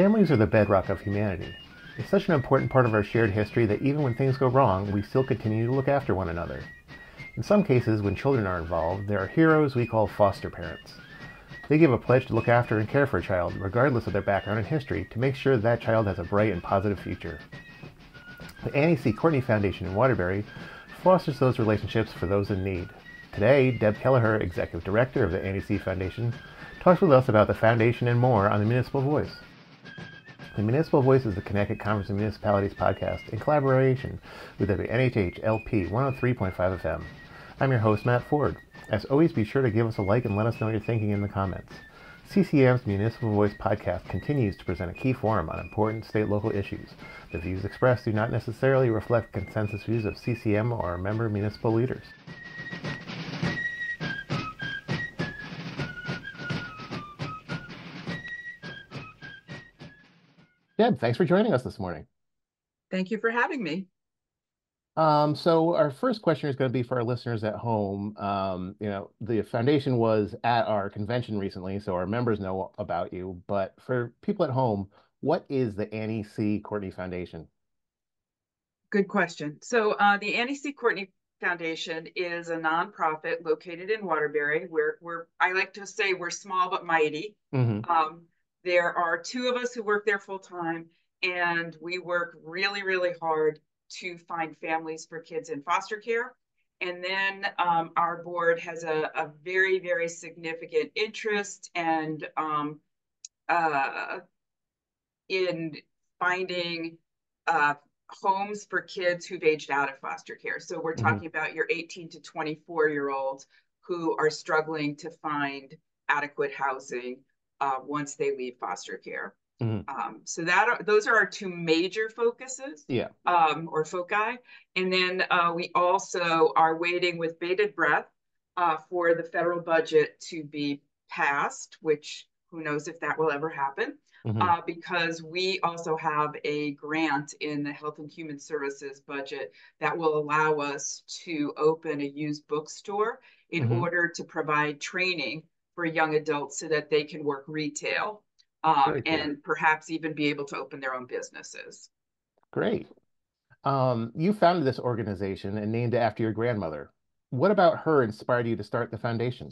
Families are the bedrock of humanity. It's such an important part of our shared history that even when things go wrong, we still continue to look after one another. In some cases, when children are involved, there are heroes we call foster parents. They give a pledge to look after and care for a child, regardless of their background and history, to make sure that child has a bright and positive future. The Annie C. Courtney Foundation in Waterbury fosters those relationships for those in need. Today, Deb Kelleher, Executive Director of the Annie C. Foundation, talks with us about the foundation and more on the Municipal Voice. The Municipal Voice is the Connecticut Conference of Municipalities podcast in collaboration with WNHH LP 103.5 FM. I'm your host, Matt Ford. As always, be sure to give us a like and let us know your thinking in the comments. CCM's Municipal Voice podcast continues to present a key forum on important state local issues. The views expressed do not necessarily reflect consensus views of CCM or member municipal leaders. Deb, thanks for joining us this morning. Thank you for having me. Um, so our first question is going to be for our listeners at home. Um, you know, the foundation was at our convention recently, so our members know about you. But for people at home, what is the Annie C. Courtney Foundation? Good question. So uh, the Annie C. Courtney Foundation is a nonprofit located in Waterbury. We're, we're I like to say we're small but mighty. Mm-hmm. Um, there are two of us who work there full time, and we work really, really hard to find families for kids in foster care. And then um, our board has a, a, very, very significant interest and um, uh, in finding uh, homes for kids who've aged out of foster care. So we're mm-hmm. talking about your 18 to 24 year olds who are struggling to find adequate housing uh, once they leave foster care. Mm-hmm. Um, so that are, those are our two major focuses, yeah, um, or foci. And then uh, we also are waiting with bated breath uh, for the federal budget to be passed, which who knows if that will ever happen. Mm-hmm. Uh, because we also have a grant in the Health and Human Services budget that will allow us to open a used bookstore in mm-hmm. order to provide training for young adults so that they can work retail um, and perhaps even be able to open their own businesses. Great. Um, you founded this organization and named it after your grandmother. What about her inspired you to start the foundation?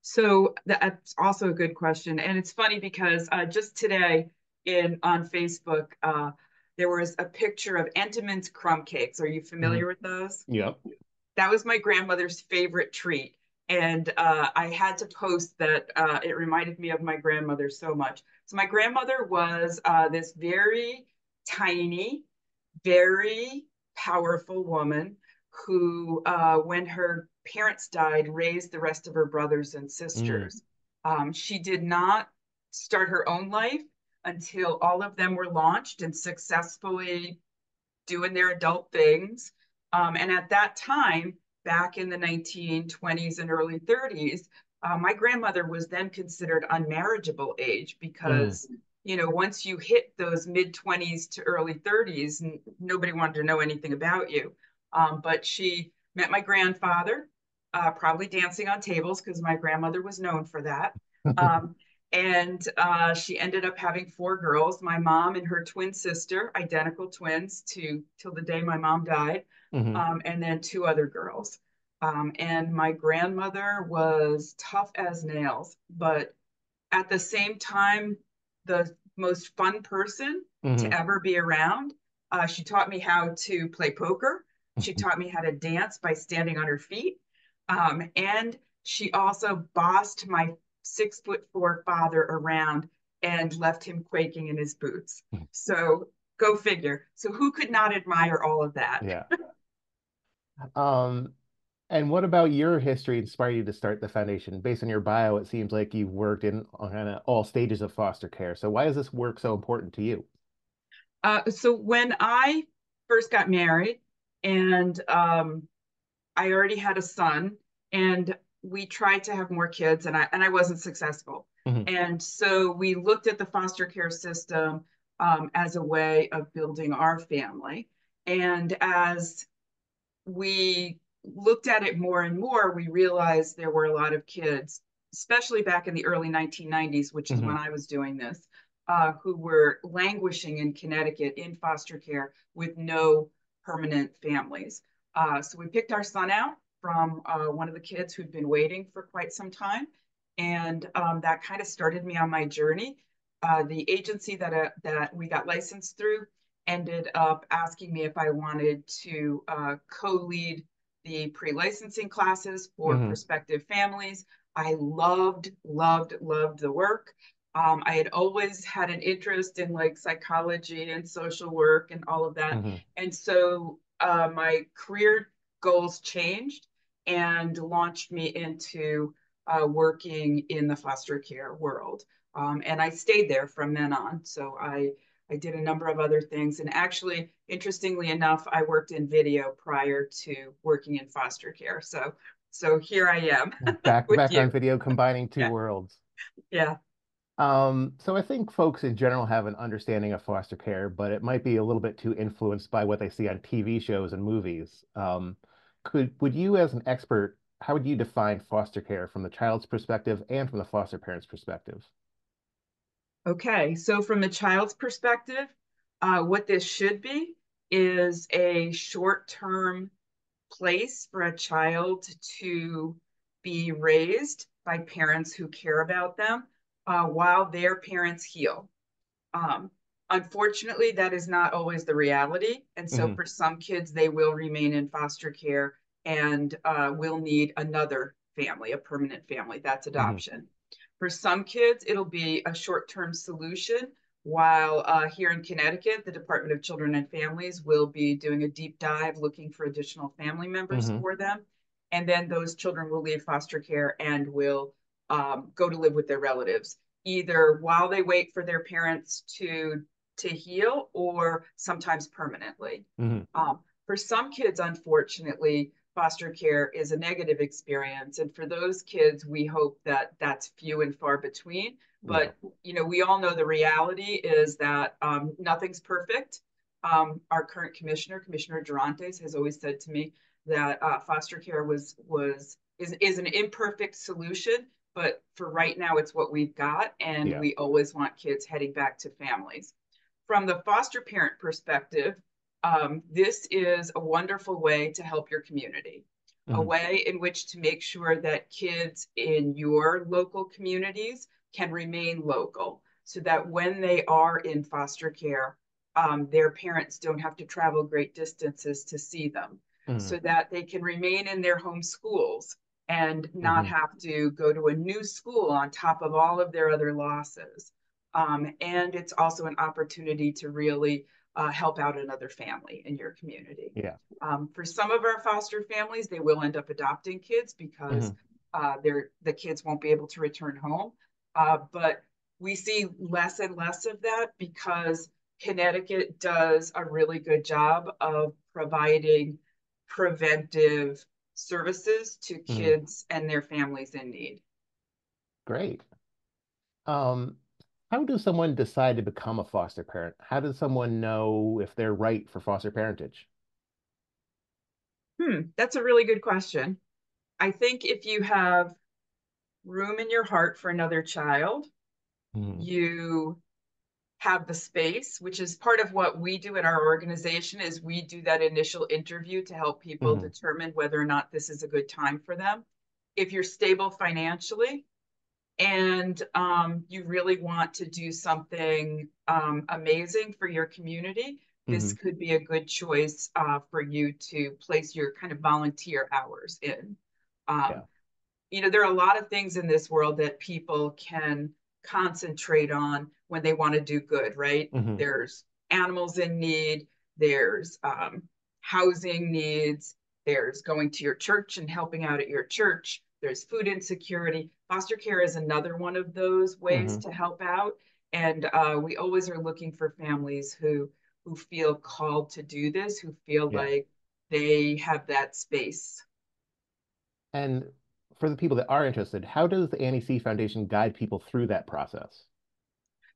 So that's also a good question, and it's funny because uh, just today in on Facebook, uh, there was a picture of Entenmann's crumb cakes. Are you familiar mm-hmm. with those? Yep. That was my grandmother's favorite treat and uh, I had to post that uh, it reminded me of my grandmother so much. So my grandmother was uh, this very tiny, very powerful woman who, uh, when her parents died, raised the rest of her brothers and sisters. Mm. Um, she did not start her own life until all of them were launched and successfully doing their adult things. Um, and at that time, back in the 1920s and early 30s, uh, my grandmother was then considered unmarriageable age because, mm. you know, once you hit those mid 20s to early 30s, n- nobody wanted to know anything about you. Um, but she met my grandfather, uh, probably dancing on tables because my grandmother was known for that. Um, and uh, she ended up having four girls my mom and her twin sister identical twins to till the day my mom died mm-hmm. um, and then two other girls. Um, and my grandmother was tough as nails, but at the same time, the most fun person mm-hmm. to ever be around. Uh, she taught me how to play poker. She mm-hmm. taught me how to dance by standing on her feet. Um, and she also bossed my six foot four father around and left him quaking in his boots. Hmm. So go figure. So who could not admire all of that? Yeah. Um, and what about your history inspired you to start the foundation? Based on your bio, it seems like you've worked in kind of all stages of foster care. So why is this work so important to you? Uh, so when I first got married, and um, I already had a son, and we tried to have more kids, and I and I wasn't successful. Mm-hmm. And so we looked at the foster care system um, as a way of building our family. And as we looked at it more and more, we realized there were a lot of kids, especially back in the early 1990s, which is mm-hmm. when I was doing this, uh, who were languishing in Connecticut in foster care with no permanent families. Uh, so we picked our son out from uh, one of the kids who'd been waiting for quite some time. And um, that kind of started me on my journey. Uh, the agency that, uh, that we got licensed through ended up asking me if I wanted to uh, co-lead the pre-licensing classes for mm-hmm. prospective families. I loved, loved, loved the work. Um, I had always had an interest in like psychology and social work and all of that. Mm-hmm. And so uh, my career goals changed and launched me into uh, working in the foster care world. Um, and I stayed there from then on. So I I did a number of other things. And actually, interestingly enough, I worked in video prior to working in foster care. So so here I am. back back you. on video, combining two yeah. worlds. Yeah. Um, so I think folks in general have an understanding of foster care, but it might be a little bit too influenced by what they see on TV shows and movies. Um, could would you, as an expert, how would you define foster care from the child's perspective and from the foster parent's perspective? Okay, so from the child's perspective, uh, what this should be is a short-term place for a child to be raised by parents who care about them uh, while their parents heal. Um, unfortunately, that is not always the reality. And so mm-hmm. for some kids, they will remain in foster care and uh, will need another family, a permanent family. That's mm-hmm. adoption. Mm-hmm. For some kids, it'll be a short term solution. While uh, here in Connecticut, the Department of Children and Families will be doing a deep dive looking for additional family members mm-hmm. for them. And then those children will leave foster care and will um, go to live with their relatives, either while they wait for their parents to to heal or sometimes permanently. Mm-hmm. Um, for some kids, unfortunately, foster care is a negative experience, and for those kids, we hope that that's few and far between. But yeah. you know, we all know the reality is that um, nothing's perfect. Um, our current commissioner, Commissioner Dorantes, has always said to me that uh, foster care was was is is an imperfect solution, but for right now, it's what we've got. And yeah. we always want kids heading back to families. From the foster parent perspective, um, this is a wonderful way to help your community, mm-hmm. a way in which to make sure that kids in your local communities can remain local so that when they are in foster care, um, their parents don't have to travel great distances to see them, mm-hmm. so that they can remain in their home schools and not mm-hmm. have to go to a new school on top of all of their other losses. Um, and it's also an opportunity to really uh, help out another family in your community. Yeah. Um, for some of our foster families, they will end up adopting kids because mm-hmm. uh, they're, the kids won't be able to return home. Uh, but we see less and less of that because Connecticut does a really good job of providing preventive services to mm-hmm. kids mm. and their families in need. Great. Um, how does someone decide to become a foster parent? How does someone know if they're right for foster parentage? Hmm, that's a really good question. I think if you have room in your heart for another child, mm. you have the space, which is part of what we do in our organization is we do that initial interview to help people mm-hmm. determine whether or not this is a good time for them. If you're stable financially and um, you really want to do something um, amazing for your community, this mm-hmm. could be a good choice uh, for you to place your kind of volunteer hours in. Um, yeah. You know, there are a lot of things in this world that people can concentrate on when they want to do good, right? Mm-hmm. There's animals in need, there's um, housing needs, there's going to your church and helping out at your church, there's food insecurity. Foster care is another one of those ways mm-hmm. to help out. And uh, we always are looking for families who who feel called to do this, who feel yeah. like they have that space. And for the people that are interested, how does the Annie C Foundation guide people through that process?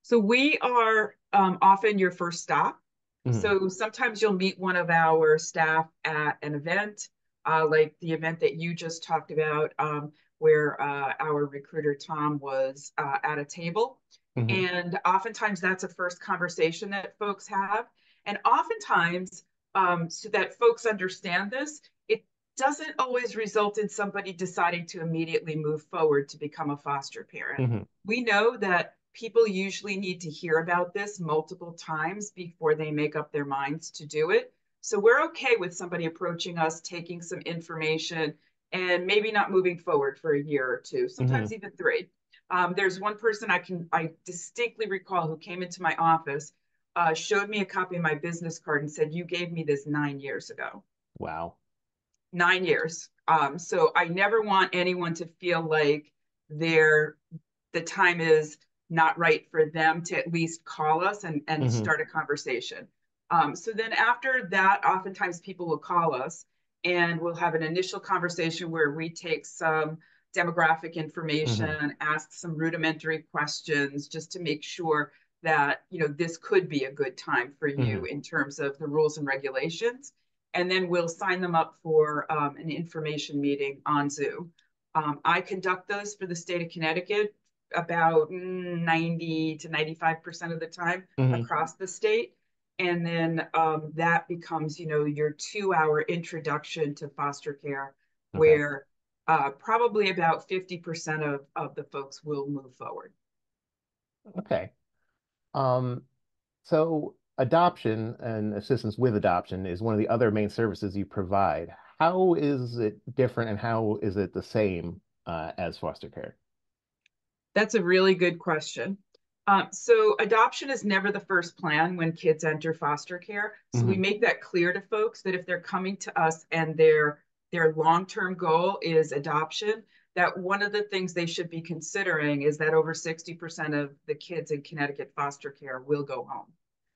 So we are um, often your first stop. Mm-hmm. So sometimes you'll meet one of our staff at an event, uh, like the event that you just talked about, um, where uh, our recruiter Tom was uh, at a table. Mm-hmm. And oftentimes that's a first conversation that folks have. And oftentimes, um, so that folks understand this, it doesn't always result in somebody deciding to immediately move forward to become a foster parent. Mm-hmm. We know that people usually need to hear about this multiple times before they make up their minds to do it. So we're okay with somebody approaching us, taking some information, and maybe not moving forward for a year or two, sometimes mm-hmm. even three. Um, there's one person I can I distinctly recall who came into my office, uh, showed me a copy of my business card, and said, "You gave me this nine years ago." Wow. Nine years. Um, so I never want anyone to feel like they're the time is not right for them to at least call us and, and mm-hmm. start a conversation. Um, so then after that, oftentimes people will call us and we'll have an initial conversation where we take some demographic information, mm-hmm. ask some rudimentary questions just to make sure that you know this could be a good time for you mm-hmm. in terms of the rules and regulations and then we'll sign them up for um, an information meeting on zoom um, i conduct those for the state of connecticut about 90 to 95 percent of the time mm-hmm. across the state and then um, that becomes you know your two hour introduction to foster care okay. where uh, probably about 50% of, of the folks will move forward. Okay. Um, so adoption and assistance with adoption is one of the other main services you provide. How is it different and how is it the same uh, as foster care? That's a really good question um, so adoption is never the first plan when kids enter foster care. So mm-hmm. we make that clear to folks that if they're coming to us and their their long-term goal is adoption, that one of the things they should be considering is that over 60% of the kids in Connecticut foster care will go home.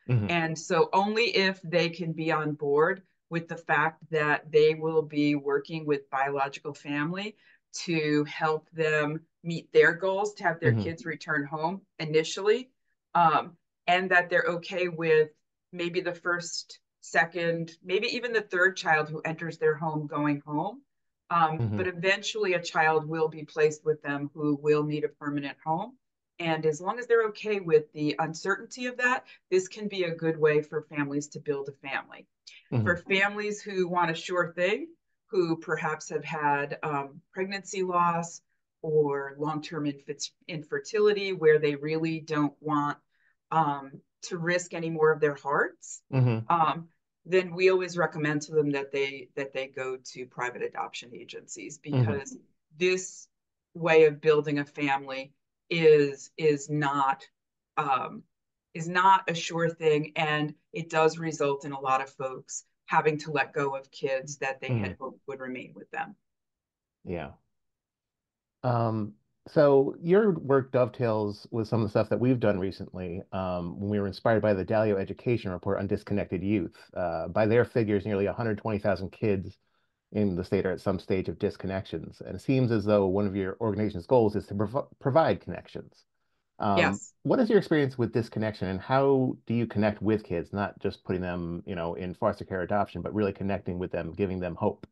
Mm-hmm. And so only if they can be on board with the fact that they will be working with biological family to help them meet their goals to have their mm-hmm. kids return home initially um, and that they're okay with maybe the first second maybe even the third child who enters their home going home um, mm-hmm. but eventually a child will be placed with them who will need a permanent home and as long as they're okay with the uncertainty of that this can be a good way for families to build a family mm-hmm. for families who want a sure thing who perhaps have had um, pregnancy loss or long-term inf- infertility where they really don't want um, to risk any more of their hearts mm-hmm. um, then we always recommend to them that they that they go to private adoption agencies mm-hmm. because mm-hmm. this way of building a family is is not um, is not a sure thing and it does result in a lot of folks having to let go of kids that they mm. had hoped would remain with them. Yeah. Um, so your work dovetails with some of the stuff that we've done recently um, when we were inspired by the Dalio Education Report on disconnected youth. Uh, by their figures, nearly 120,000 kids in the state are at some stage of disconnections. And it seems as though one of your organization's goals is to prov provide connections. Um, yes. What is your experience with this connection, and how do you connect with kids, not just putting them, you know, in foster care adoption, but really connecting with them, giving them hope?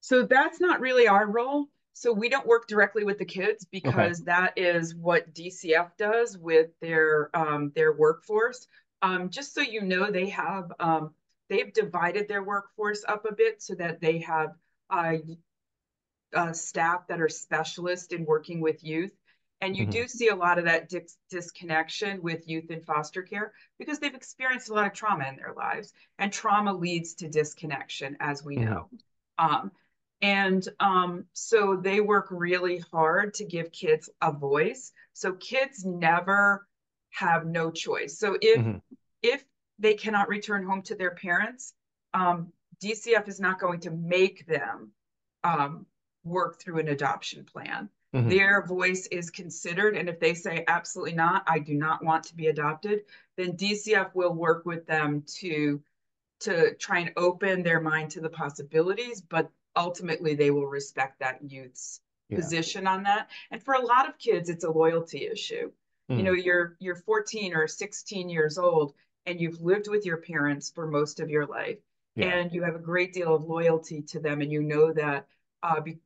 So that's not really our role. So we don't work directly with the kids because okay. that is what DCF does with their um, their workforce. Um, just so you know, they have um, they've divided their workforce up a bit so that they have uh, uh, staff that are specialists in working with youth and you mm-hmm. do see a lot of that dis- disconnection with youth in foster care because they've experienced a lot of trauma in their lives. And trauma leads to disconnection, as we mm-hmm. know. Um, and um, so they work really hard to give kids a voice. So kids never have no choice. So if mm-hmm. if they cannot return home to their parents, um, DCF is not going to make them um, work through an adoption plan mm-hmm. their voice is considered. And if they say, absolutely not, I do not want to be adopted, then DCF will work with them to to try and open their mind to the possibilities, but ultimately they will respect that youth's yeah. position on that. And for a lot of kids, it's a loyalty issue. Mm. You know, you're you're 14 or 16 years old and you've lived with your parents for most of your life. Yeah. And you have a great deal of loyalty to them, and you know that uh, be,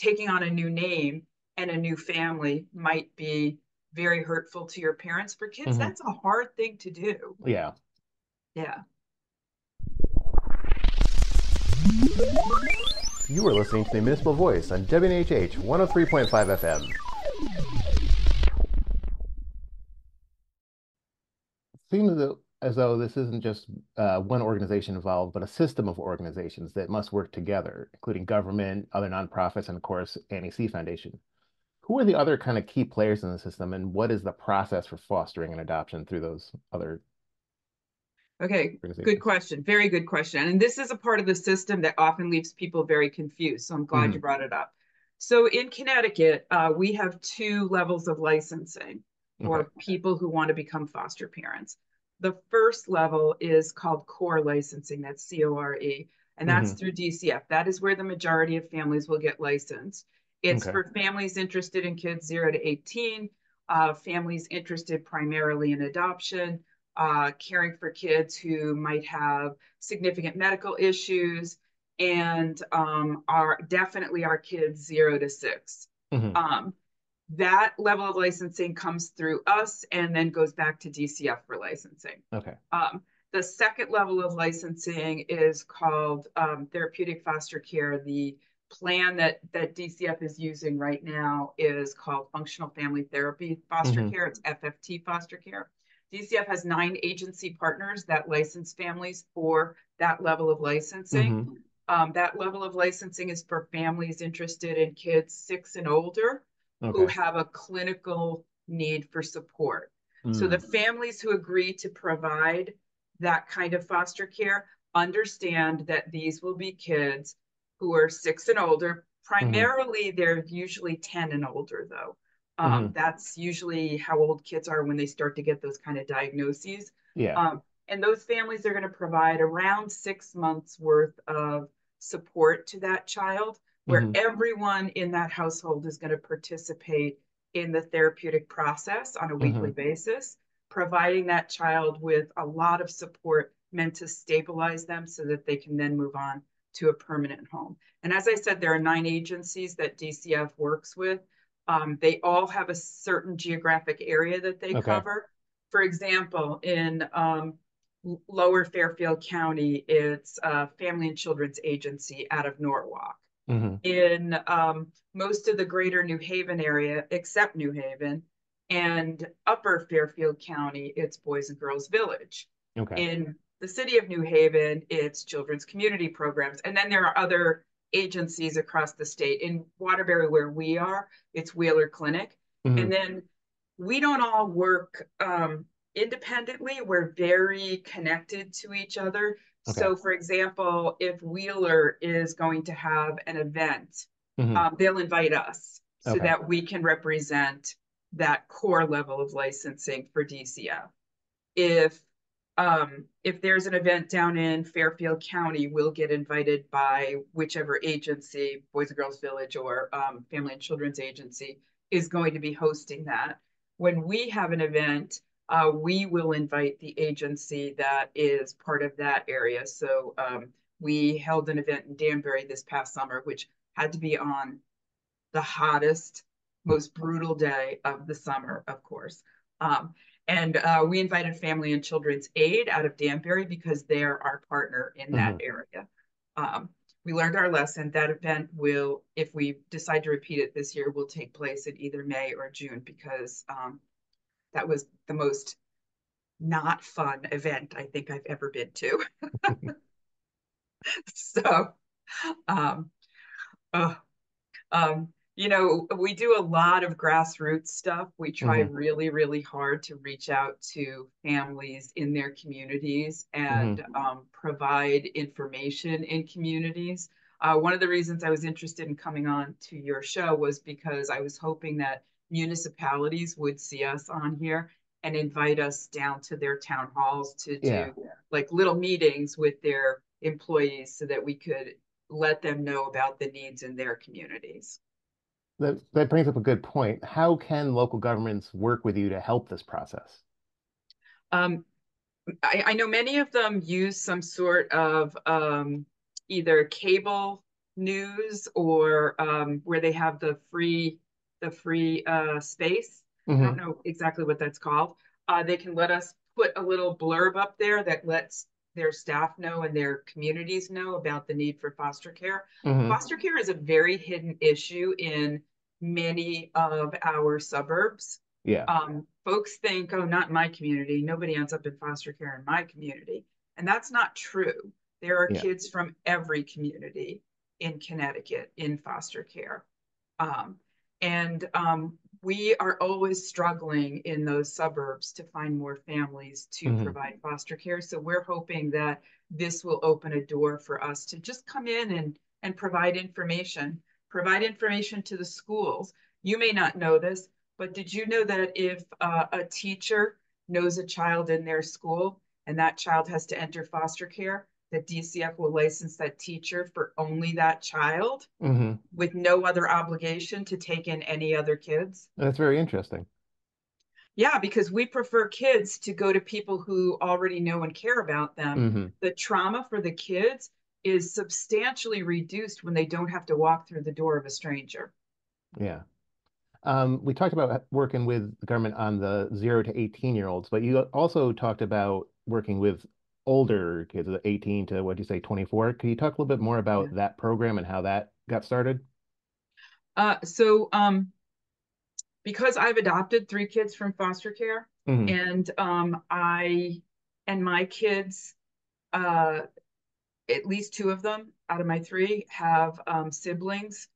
taking on a new name and a new family might be very hurtful to your parents. For kids, mm-hmm. that's a hard thing to do. Yeah. Yeah. You are listening to the Municipal Voice on WNHH 103.5 FM. It seems as though this isn't just uh, one organization involved, but a system of organizations that must work together, including government, other nonprofits, and of course, Annie C Foundation who are the other kind of key players in the system and what is the process for fostering an adoption through those other okay good question very good question and this is a part of the system that often leaves people very confused so i'm glad mm-hmm. you brought it up so in connecticut uh, we have two levels of licensing for okay. people who want to become foster parents the first level is called core licensing that's c-o-r-e and that's mm-hmm. through dcf that is where the majority of families will get licensed it's okay. for families interested in kids 0 to 18, uh, families interested primarily in adoption, uh, caring for kids who might have significant medical issues, and um, are definitely our kids 0 to 6. Mm-hmm. Um, that level of licensing comes through us and then goes back to DCF for licensing. Okay. Um, the second level of licensing is called um, therapeutic foster care. The plan that that DCF is using right now is called Functional Family Therapy Foster mm-hmm. Care. It's FFT Foster Care. DCF has nine agency partners that license families for that level of licensing. Mm-hmm. Um, that level of licensing is for families interested in kids six and older okay. who have a clinical need for support. Mm. So the mm. families who agree to provide that kind of foster care understand that these will be kids who are six and older. Mm-hmm. Primarily, mm-hmm. they're usually 10 and older, though. Um, mm-hmm. That's usually how old kids are when they start to get those kind of diagnoses. Yeah. Um, and those families are going to provide around six months worth of support to that child, where mm-hmm. everyone in that household is going to participate in the therapeutic process on a weekly mm-hmm. basis, providing that child with a lot of support meant to stabilize them so that they can then move on to a permanent home. And as I said, there are nine agencies that DCF works with. Um, they all have a certain geographic area that they okay. cover. For example, in um, Lower Fairfield County, it's a Family and Children's Agency out of Norwalk. Mm-hmm. In um, most of the greater New Haven area, except New Haven, and Upper Fairfield County, it's Boys and Girls Village. Okay. In the city of New Haven, it's children's community programs. And then there are other agencies across the state. In Waterbury, where we are, it's Wheeler Clinic. Mm-hmm. And then we don't all work um, independently, we're very connected to each other. Okay. So, for example, if Wheeler is going to have an event, mm-hmm. um, they'll invite us so okay. that we can represent that core level of licensing for DCF. If um, if there's an event down in Fairfield County, we'll get invited by whichever agency, Boys and Girls Village or um, Family and Children's Agency, is going to be hosting that. When we have an event, uh, we will invite the agency that is part of that area. So um, we held an event in Danbury this past summer, which had to be on the hottest, most brutal day of the summer, of course. Um, and uh, we invited Family and Children's Aid out of Danbury because they're our partner in that mm-hmm. area. Um, we learned our lesson. That event will, if we decide to repeat it this year, will take place in either May or June because um, that was the most not fun event I think I've ever been to. so, um, uh, um, you know, we do a lot of grassroots stuff. We try mm-hmm. really, really hard to reach out to families in their communities and mm-hmm. um, provide information in communities. Uh, one of the reasons I was interested in coming on to your show was because I was hoping that municipalities would see us on here and invite us down to their town halls to yeah. do like little meetings with their employees so that we could let them know about the needs in their communities that, that brings up a good point. How can local governments work with you to help this process? Um, I, I, know many of them use some sort of um, either cable news or um, where they have the free the free uh, space. Mm-hmm. I don't know exactly what that's called. Uh, they can let us put a little blurb up there that lets their staff know and their communities know about the need for foster care. Mm-hmm. Foster care is a very hidden issue in many of our suburbs. Yeah. Um, folks think, oh, not in my community. Nobody ends up in foster care in my community. And that's not true. There are yeah. kids from every community in Connecticut in foster care. Um, and um, we are always struggling in those suburbs to find more families to mm-hmm. provide foster care. So we're hoping that this will open a door for us to just come in and, and provide information, provide information to the schools. You may not know this, but did you know that if uh, a teacher knows a child in their school and that child has to enter foster care, that DCF will license that teacher for only that child mm-hmm. with no other obligation to take in any other kids. That's very interesting. Yeah, because we prefer kids to go to people who already know and care about them. Mm-hmm. The trauma for the kids is substantially reduced when they don't have to walk through the door of a stranger. Yeah. Um, we talked about working with the government on the zero to 18 year olds, but you also talked about working with older kids, 18 to what do you say, 24. Can you talk a little bit more about yeah. that program and how that got started? Uh, so, um, because I've adopted three kids from foster care, mm-hmm. and um, I and my kids, uh, at least two of them out of my three have um, siblings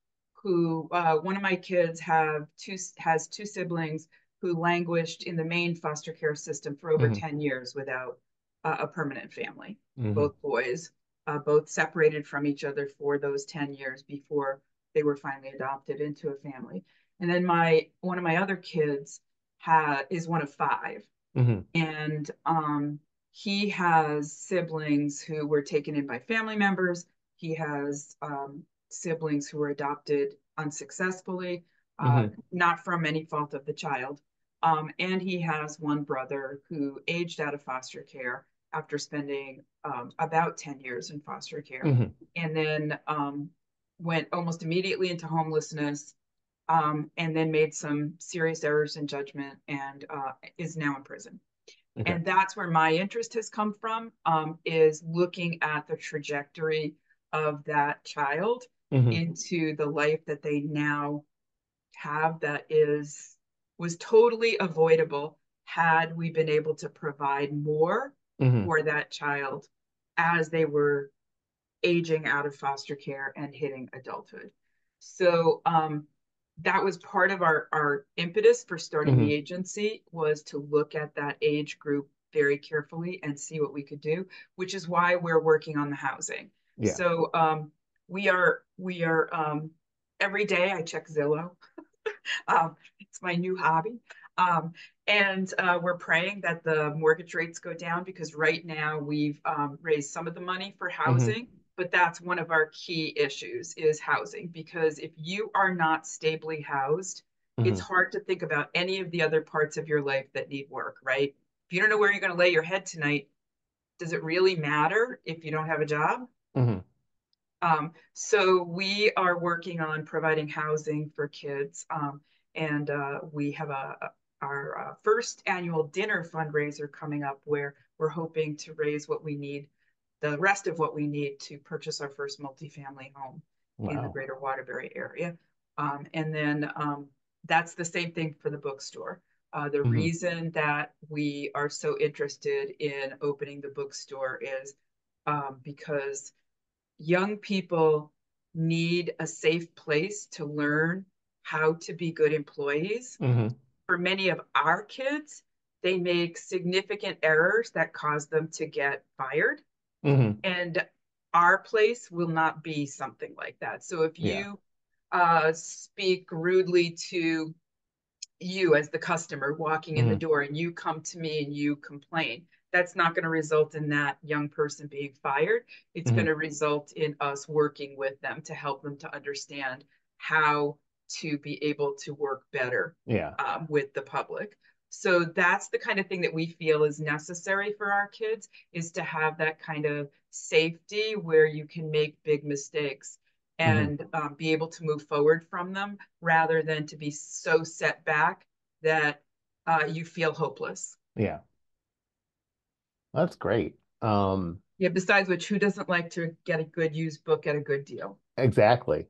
who uh, one of my kids have two has two siblings who languished in the main foster care system for over mm-hmm. 10 years without uh, a permanent family. Mm-hmm. Both boys, uh, both separated from each other for those 10 years before they were finally adopted into a family. And then my one of my other kids ha- is one of 5 mm-hmm. and um, he has siblings who were taken in by family members. He has um, siblings who were adopted unsuccessfully, uh, mm-hmm. not from any fault of the child. Um, and he has one brother who aged out of foster care after spending um, about 10 years in foster care mm-hmm. and then um, went almost immediately into homelessness um, and then made some serious errors in judgment and uh, is now in prison okay. and that's where my interest has come from um, is looking at the trajectory of that child mm-hmm. into the life that they now have that is was totally avoidable had we been able to provide more mm-hmm. for that child as they were aging out of foster care and hitting adulthood. So um, that was part of our, our impetus for starting mm-hmm. the agency was to look at that age group very carefully and see what we could do, which is why we're working on the housing. Yeah. So um, we are we are um, every day I check Zillow. um, it's my new hobby. And uh, we're praying that the mortgage rates go down because right now we've um, raised some of the money for mm-hmm. housing, mm-hmm. but that's one of our key issues is housing because if you are not stably housed, mm-hmm. it's hard to think about any of the other parts of your life that need work, right? If you don't know where you're going to lay your head tonight, does it really matter if you don't have a job? Mm-hmm. Um, so we are working on providing housing for kids, um, and uh, we have a, our uh, first annual dinner fundraiser coming up where we're hoping to raise what we need, the rest of what we need to purchase our first multifamily home wow. in the greater Waterbury area. Um, and then um, that's the same thing for the bookstore. Uh, the mm-hmm. reason that we are so interested in opening the bookstore is um, because young people need a safe place to learn how to be good employees. Mm-hmm for many of our kids, they make significant errors that cause them to get fired. Mm-hmm. And our place will not be something like that. So if you yeah. uh, speak rudely to you as the customer walking in mm-hmm. the door and you come to me and you complain, that's not going to result in that young person being fired. It's mm-hmm. going to result in us working with them to help them to understand how to be able to work better yeah. um, with the public. So that's the kind of thing that we feel is necessary for our kids is to have that kind of safety where you can make big mistakes and mm-hmm. um, be able to move forward from them rather than to be so set back that uh, you feel hopeless. Yeah. That's great. Um, yeah, besides which, who doesn't like to get a good used book at a good deal? Exactly.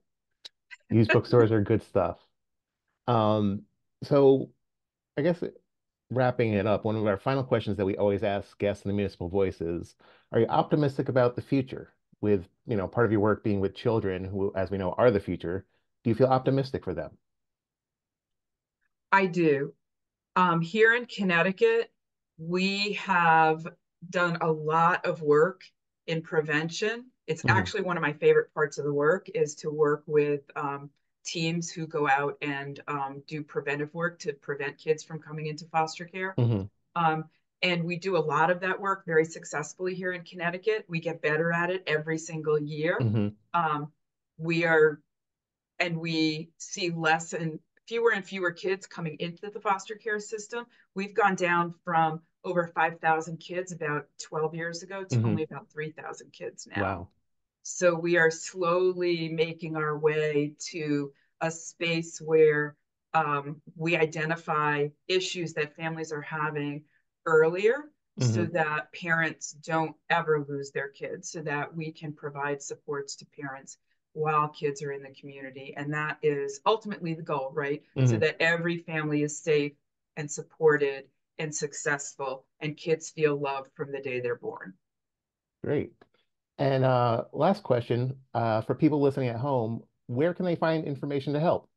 Used bookstores are good stuff. Um, so I guess wrapping it up, one of our final questions that we always ask guests in the municipal voice is, are you optimistic about the future with, you know, part of your work being with children who, as we know, are the future? Do you feel optimistic for them? I do. Um, here in Connecticut, we have done a lot of work in prevention. It's mm-hmm. actually one of my favorite parts of the work is to work with um, teams who go out and um, do preventive work to prevent kids from coming into foster care. Mm-hmm. Um, and we do a lot of that work very successfully here in Connecticut. We get better at it every single year. Mm-hmm. Um, we are, and we see less and fewer and fewer kids coming into the foster care system. We've gone down from over 5,000 kids about 12 years ago to mm-hmm. only about 3,000 kids now. Wow. So we are slowly making our way to a space where um, we identify issues that families are having earlier mm-hmm. so that parents don't ever lose their kids, so that we can provide supports to parents while kids are in the community. And that is ultimately the goal, right? Mm-hmm. So that every family is safe and supported and successful and kids feel loved from the day they're born. Great. And uh, last question uh, for people listening at home, where can they find information to help?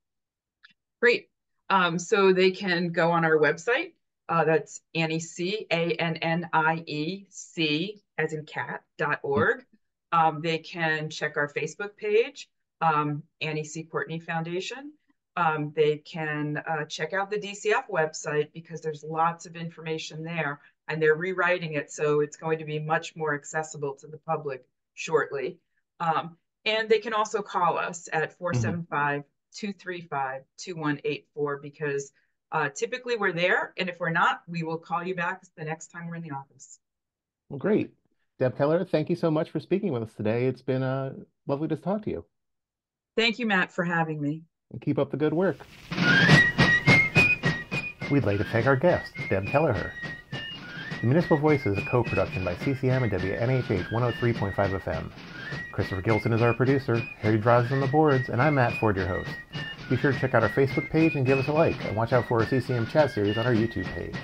Great. Um, so they can go on our website. Uh, that's Annie C, A N N I E C, as in Cat. cat.org. Um, they can check our Facebook page, um, Annie C. Courtney Foundation um, they can uh, check out the DCF website because there's lots of information there and they're rewriting it so it's going to be much more accessible to the public shortly. Um, and they can also call us at 475 235 2184 because uh, typically we're there. And if we're not, we will call you back the next time we're in the office. Well, great. Deb Keller, thank you so much for speaking with us today. It's been uh, lovely to talk to you. Thank you, Matt, for having me and keep up the good work. We'd like to thank our guest, Deb Kelleher. The Municipal Voice is a co-production by CCM and WNHH 103.5 FM. Christopher Gilson is our producer, Harry Draws on the boards, and I'm Matt Ford, your host. Be sure to check out our Facebook page and give us a like, and watch out for our CCM chat series on our YouTube page.